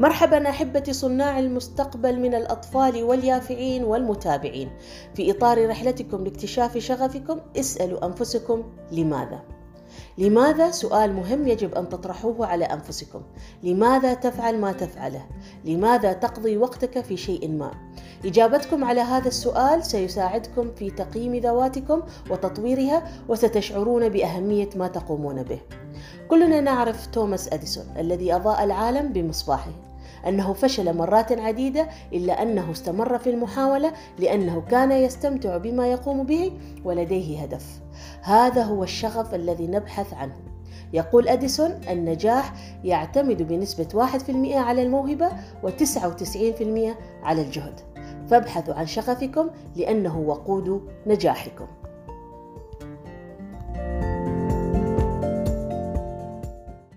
مرحبا أحبتي صناع المستقبل من الأطفال واليافعين والمتابعين. في إطار رحلتكم لاكتشاف شغفكم اسألوا أنفسكم لماذا. لماذا؟ سؤال مهم يجب أن تطرحوه على أنفسكم. لماذا تفعل ما تفعله؟ لماذا تقضي وقتك في شيء ما؟ إجابتكم على هذا السؤال سيساعدكم في تقييم ذواتكم وتطويرها وستشعرون بأهمية ما تقومون به. كلنا نعرف توماس أديسون الذي أضاء العالم بمصباحه. أنه فشل مرات عديدة إلا أنه استمر في المحاولة لأنه كان يستمتع بما يقوم به ولديه هدف. هذا هو الشغف الذي نبحث عنه. يقول أديسون النجاح يعتمد بنسبة 1% على الموهبة و99% على الجهد. فابحثوا عن شغفكم لأنه وقود نجاحكم.